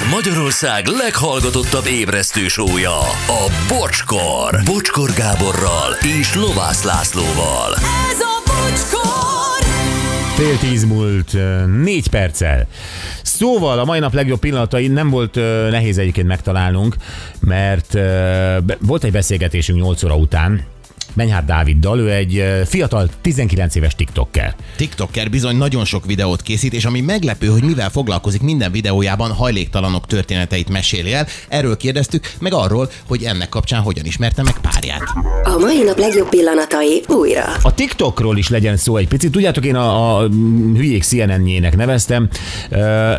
Ez Magyarország leghallgatottabb ébresztő sója, a Bocskor. Bocskor Gáborral és Lovász Lászlóval. Ez a bocskor! Fél tíz múlt négy perccel. Szóval a mai nap legjobb pillanatai nem volt ö, nehéz egyébként megtalálnunk, mert ö, volt egy beszélgetésünk 8 óra után, Menyhár Dáviddal, ő egy fiatal 19 éves TikToker. TikToker bizony nagyon sok videót készít, és ami meglepő, hogy mivel foglalkozik minden videójában, hajléktalanok történeteit meséli el. Erről kérdeztük, meg arról, hogy ennek kapcsán hogyan ismerte meg párját. A mai nap legjobb pillanatai újra. A TikTokról is legyen szó egy picit. Tudjátok, én a, a hülyék CNN-jének neveztem.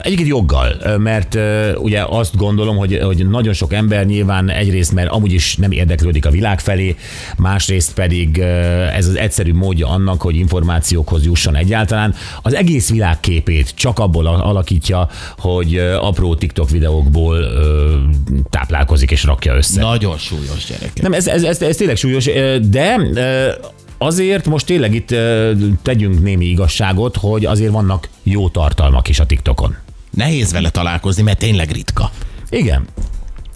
Egyébként joggal, mert ugye azt gondolom, hogy, hogy nagyon sok ember nyilván egyrészt, mert amúgy is nem érdeklődik a világ felé, másrészt pedig ö, ez az egyszerű módja annak, hogy információkhoz jusson egyáltalán. Az egész világ képét csak abból alakítja, hogy apró TikTok videókból táplálkozik és rakja össze. Nagyon súlyos gyerek. Nem, ez, ez, ez, ez tényleg súlyos, de azért most tényleg itt tegyünk némi igazságot, hogy azért vannak jó tartalmak is a TikTokon. Nehéz vele találkozni, mert tényleg ritka. Igen.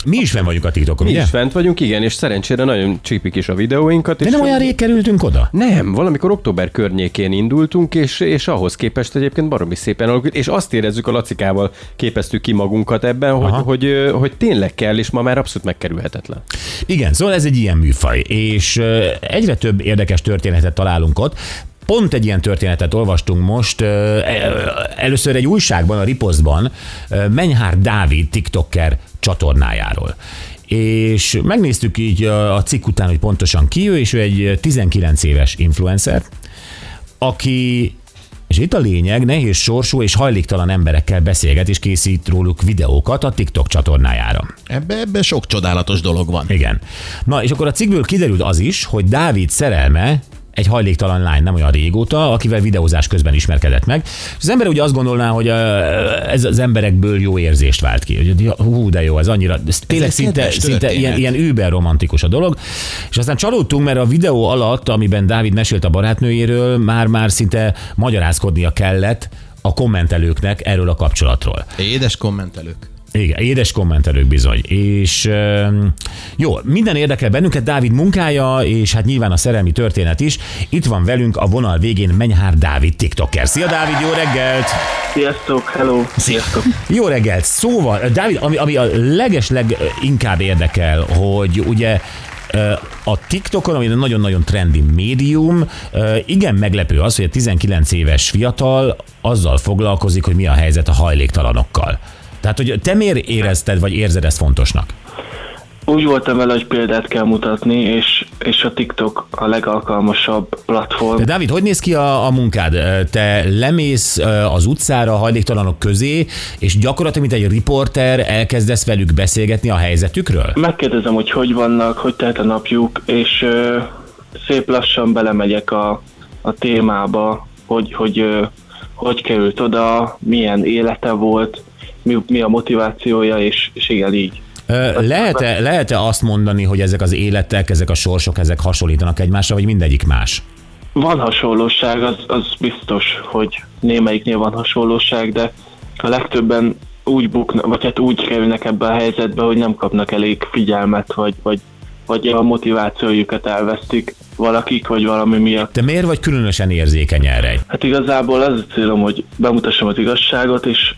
Mi is fenn vagyunk a TikTokon, Mi ugye? is fent vagyunk, igen, és szerencsére nagyon csípik is a videóinkat. De és nem olyan rég kerültünk oda? Nem, valamikor október környékén indultunk, és, és ahhoz képest egyébként baromi szépen alakult, és azt érezzük a Lacikával, képeztük ki magunkat ebben, hogy, Aha. hogy, hogy, hogy tényleg kell, és ma már abszolút megkerülhetetlen. Igen, szóval ez egy ilyen műfaj, és egyre több érdekes történetet találunk ott. Pont egy ilyen történetet olvastunk most, ö, először egy újságban, a Ripostban, ö, Menyhár Dávid TikToker csatornájáról. És megnéztük így a cikk után, hogy pontosan ki ő, és ő egy 19 éves influencer, aki és itt a lényeg, nehéz sorsú és hajléktalan emberekkel beszélget és készít róluk videókat a TikTok csatornájára. Ebbe, ebbe sok csodálatos dolog van. Igen. Na, és akkor a cikkből kiderült az is, hogy Dávid szerelme egy hajléktalan lány nem olyan régóta, akivel videózás közben ismerkedett meg. És az ember ugye azt gondolná, hogy ez az emberekből jó érzést vált ki. Hogy hú, de jó, ez annyira, ez tényleg egy szinte, szinte ilyen, ilyen über romantikus a dolog. És aztán csalódtunk, mert a videó alatt, amiben Dávid mesélt a barátnőjéről, már-már szinte magyarázkodnia kellett a kommentelőknek erről a kapcsolatról. Édes kommentelők. Igen, édes kommentelők bizony. És öm, jó, minden érdekel bennünket, Dávid munkája, és hát nyilván a szerelmi történet is. Itt van velünk a vonal végén Menyhár Dávid TikToker. Szia Dávid, jó reggelt! Sziasztok, hello, sziasztok. Jó reggelt! Szóval, Dávid, ami, ami a legesleg inkább érdekel, hogy ugye ö, a TikTokon, ami egy nagyon-nagyon trendi médium, ö, igen meglepő az, hogy a 19 éves fiatal azzal foglalkozik, hogy mi a helyzet a hajléktalanokkal. Tehát, hogy te miért érezted, vagy érzed ezt fontosnak? Úgy voltam vele, hogy példát kell mutatni, és, és a TikTok a legalkalmasabb platform. De Dávid, hogy néz ki a, a munkád? Te lemész az utcára a hajléktalanok közé, és gyakorlatilag, mint egy riporter, elkezdesz velük beszélgetni a helyzetükről? Megkérdezem, hogy hogy vannak, hogy telt a napjuk, és ö, szép lassan belemegyek a, a témába, hogy hogy, ö, hogy került oda, milyen élete volt, mi, mi a motivációja, és, és igen, így. Lehet-e, lehet-e azt mondani, hogy ezek az életek, ezek a sorsok, ezek hasonlítanak egymásra, vagy mindegyik más? Van hasonlóság, az, az biztos, hogy némelyiknél van hasonlóság, de a legtöbben úgy buknak, vagy hát úgy kerülnek ebbe a helyzetbe, hogy nem kapnak elég figyelmet, vagy, vagy, vagy a motivációjukat elvesztik valakik, vagy valami miatt. Te miért vagy különösen érzékeny erre? Hát igazából az a célom, hogy bemutassam az igazságot, és,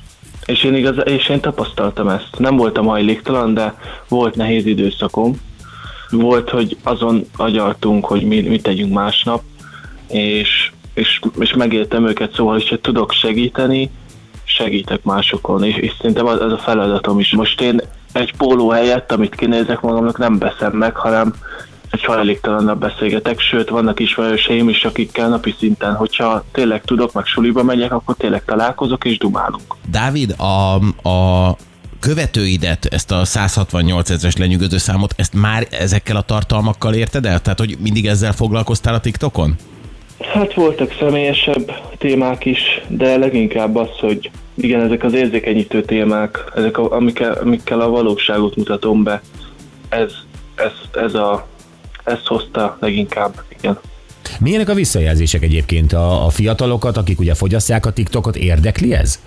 és, én igaz, és én tapasztaltam ezt. Nem voltam hajléktalan, de volt nehéz időszakom. Volt, hogy azon agyaltunk, hogy mi, mit tegyünk másnap, és, és, és megéltem őket, szóval, hogyha tudok segíteni, segítek másokon, és, és szerintem az, az a feladatom is. Most én egy póló helyett, amit kinézek magamnak, nem veszem meg, hanem egy hajléktalannal beszélgetek, sőt, vannak ismerőseim is, akikkel napi szinten, hogyha tényleg tudok, meg suliba megyek, akkor tényleg találkozok és dumálunk. Dávid, a, a követőidet, ezt a 168 ezres lenyűgöző számot, ezt már ezekkel a tartalmakkal érted el? Tehát, hogy mindig ezzel foglalkoztál a TikTokon? Hát voltak személyesebb témák is, de leginkább az, hogy igen, ezek az érzékenyítő témák, ezek, a, amikkel, amikkel a valóságot mutatom be, ez, ez, ez a, ezt hozta leginkább, igen. Milyenek a visszajelzések egyébként a, a fiatalokat, akik ugye fogyasszák a TikTokot, érdekli ez?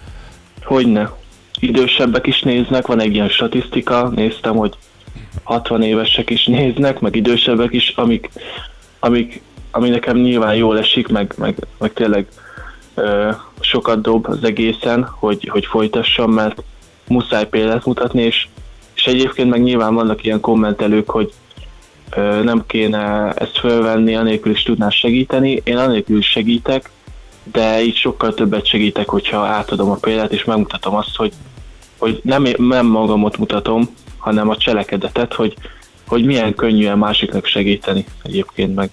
Hogyne. idősebbek is néznek, van egy ilyen statisztika, néztem, hogy 60 évesek is néznek, meg idősebbek is, amik, amik, ami nekem nyilván jól esik, meg, meg, meg tényleg ö, sokat dob az egészen, hogy, hogy folytassam, mert muszáj példát mutatni, és, és egyébként meg nyilván vannak ilyen kommentelők, hogy nem kéne ezt fölvenni, anélkül is tudnál segíteni. Én anélkül is segítek, de így sokkal többet segítek, hogyha átadom a példát, és megmutatom azt, hogy, hogy nem, nem magamot mutatom, hanem a cselekedetet, hogy, hogy milyen könnyű a másiknak segíteni egyébként meg.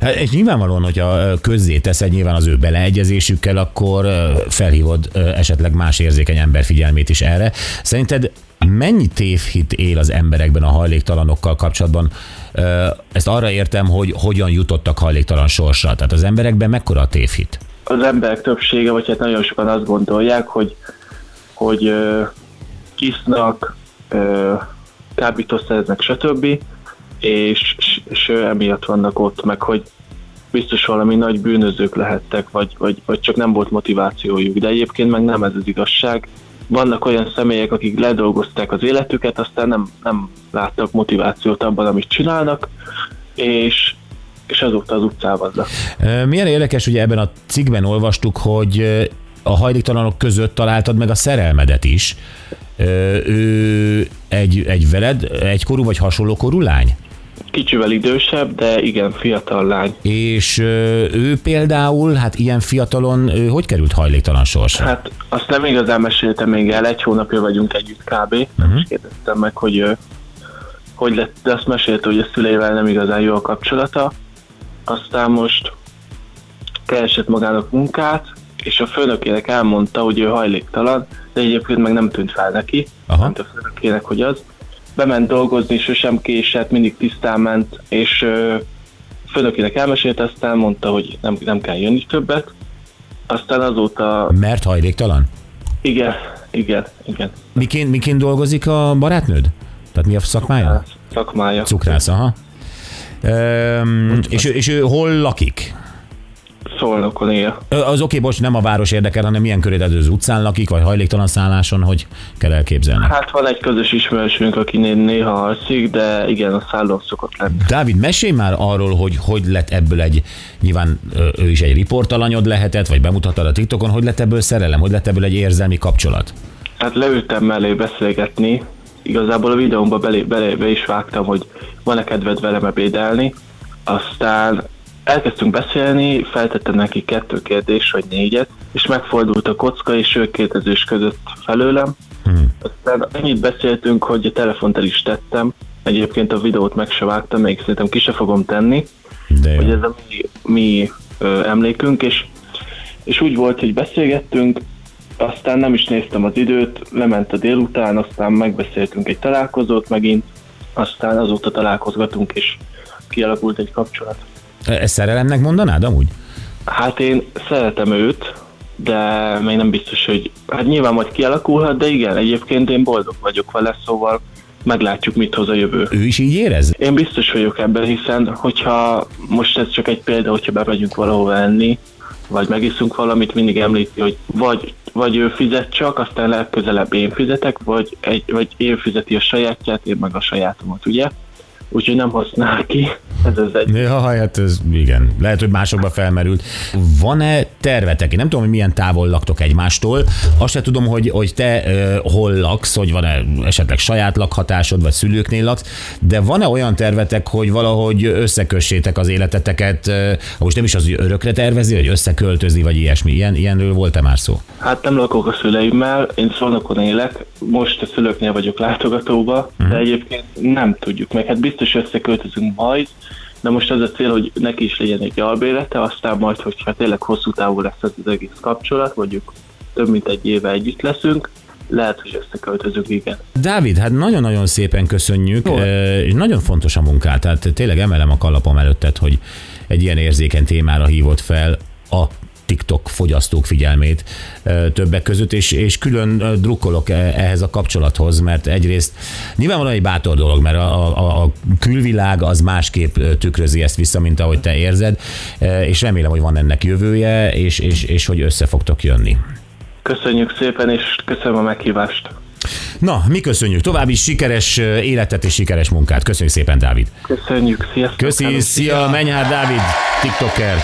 Hát, és nyilvánvalóan, hogyha közzé teszed nyilván az ő beleegyezésükkel, akkor felhívod esetleg más érzékeny ember figyelmét is erre. Szerinted mennyi tévhit él az emberekben a hajléktalanokkal kapcsolatban? Ezt arra értem, hogy hogyan jutottak hajléktalan sorsra. Tehát az emberekben mekkora a tévhit? Az emberek többsége, vagy hát nagyon sokan azt gondolják, hogy, hogy kisznak, kábítószereznek, stb. És, és emiatt vannak ott, meg hogy biztos valami nagy bűnözők lehettek, vagy, vagy, vagy csak nem volt motivációjuk. De egyébként meg nem ez az igazság. Vannak olyan személyek, akik ledolgozták az életüket, aztán nem, nem láttak motivációt abban, amit csinálnak, és, és azóta az. Ö, Milyen érdekes, ugye ebben a cikkben olvastuk, hogy a hajléktalanok között találtad meg a szerelmedet is. Ő egy, egy veled, egykorú vagy hasonló korú lány? Kicsivel idősebb, de igen, fiatal lány. És ő például, hát ilyen fiatalon, ő hogy került hajléktalan sorsra? Hát azt nem igazán meséltem még el, egy hónapja vagyunk együtt kb. Nem is kérdeztem meg, hogy ő, hogy lett, de azt mesélte, hogy a szüleivel nem igazán jó a kapcsolata. Aztán most keresett magának munkát, és a főnökének elmondta, hogy ő hajléktalan, de egyébként meg nem tűnt fel neki. Aha. Mondta a főnökének, hogy az. Bement dolgozni, sosem késett, mindig tisztán ment, és ö, főnökének elmesélte, aztán mondta, hogy nem, nem kell jönni többet. Aztán azóta, Mert hajléktalan? igen, igen, igen, Miként, miként dolgozik a barátnőd? Tehát mi a szakmája? szakmája. Cukrász, aha. Öm, és, ő, és ő hol lakik? Szolnokon él. Az oké, most nem a város érdekel, hanem milyen köré az utcán lakik, vagy hajléktalan szálláson, hogy kell elképzelni. Hát van egy közös ismerősünk, aki né- néha alszik, de igen, a szállón szokott lenni. Dávid, mesélj már arról, hogy hogy lett ebből egy, nyilván ő is egy riportalanyod lehetett, vagy bemutattad a TikTokon, hogy lett ebből szerelem, hogy lett ebből egy érzelmi kapcsolat? Hát leültem mellé beszélgetni, igazából a videómba belé, belé, be is vágtam, hogy van-e kedved velem ebédelni, aztán elkezdtünk beszélni, feltettem neki kettő kérdés, vagy négyet, és megfordult a kocka, és ő kérdezős között felőlem. Hmm. Aztán annyit beszéltünk, hogy a telefont el is tettem, egyébként a videót meg se vágtam, még szerintem ki se fogom tenni, De hogy ez a mi, mi ö, emlékünk, és, és úgy volt, hogy beszélgettünk, aztán nem is néztem az időt, lement a délután, aztán megbeszéltünk egy találkozót megint, aztán azóta találkozgatunk, és kialakult egy kapcsolat. Ezt szerelemnek mondanád amúgy? Hát én szeretem őt, de még nem biztos, hogy... Hát nyilván majd kialakulhat, de igen, egyébként én boldog vagyok vele, szóval meglátjuk, mit hoz a jövő. Ő is így érez? Én biztos vagyok ebben, hiszen hogyha most ez csak egy példa, hogyha bemegyünk valahova enni, vagy megiszunk valamit, mindig említi, hogy vagy, vagy ő fizet csak, aztán legközelebb én fizetek, vagy, egy, vagy én fizeti a sajátját, én meg a sajátomat, ugye? Úgyhogy nem használ ki. Ez az egy. Ja, hát ez igen. Lehet, hogy másokba felmerült. Van-e tervetek? Én nem tudom, hogy milyen távol laktok egymástól. Azt se tudom, hogy, hogy te uh, hol laksz, hogy van-e esetleg saját lakhatásod, vagy szülőknél laksz, de van-e olyan tervetek, hogy valahogy összekössétek az életeteket, uh, most nem is az, hogy örökre tervezi, hogy összeköltözni, vagy ilyesmi. Ilyen, ilyenről volt-e már szó? Hát nem lakok a szüleimmel, én Szolnokon élek, most a szülőknél vagyok látogatóba, de egyébként nem tudjuk meg. Hát biztos összeköltözünk majd, de most az a cél, hogy neki is legyen egy albérete, aztán majd, hogyha tényleg hosszú távú lesz ez az egész kapcsolat, mondjuk több mint egy éve együtt leszünk, lehet, hogy összeköltözünk, igen. Dávid, hát nagyon-nagyon szépen köszönjük, eh, és nagyon fontos a munkát, tehát tényleg emelem a kalapom előtted, hogy egy ilyen érzékeny témára hívott fel a TikTok fogyasztók figyelmét többek között, és, és külön drukkolok eh, ehhez a kapcsolathoz, mert egyrészt nyilvánvalóan egy bátor dolog, mert a, a, a külvilág az másképp tükrözi ezt vissza, mint ahogy te érzed, és remélem, hogy van ennek jövője, és, és, és hogy össze fogtok jönni. Köszönjük szépen, és köszönöm a meghívást. Na, mi köszönjük. További sikeres életet és sikeres munkát. Köszönjük szépen, Dávid. Köszönjük, sziasztok! Köszi, szia, Menyhár Dávid, TikToker.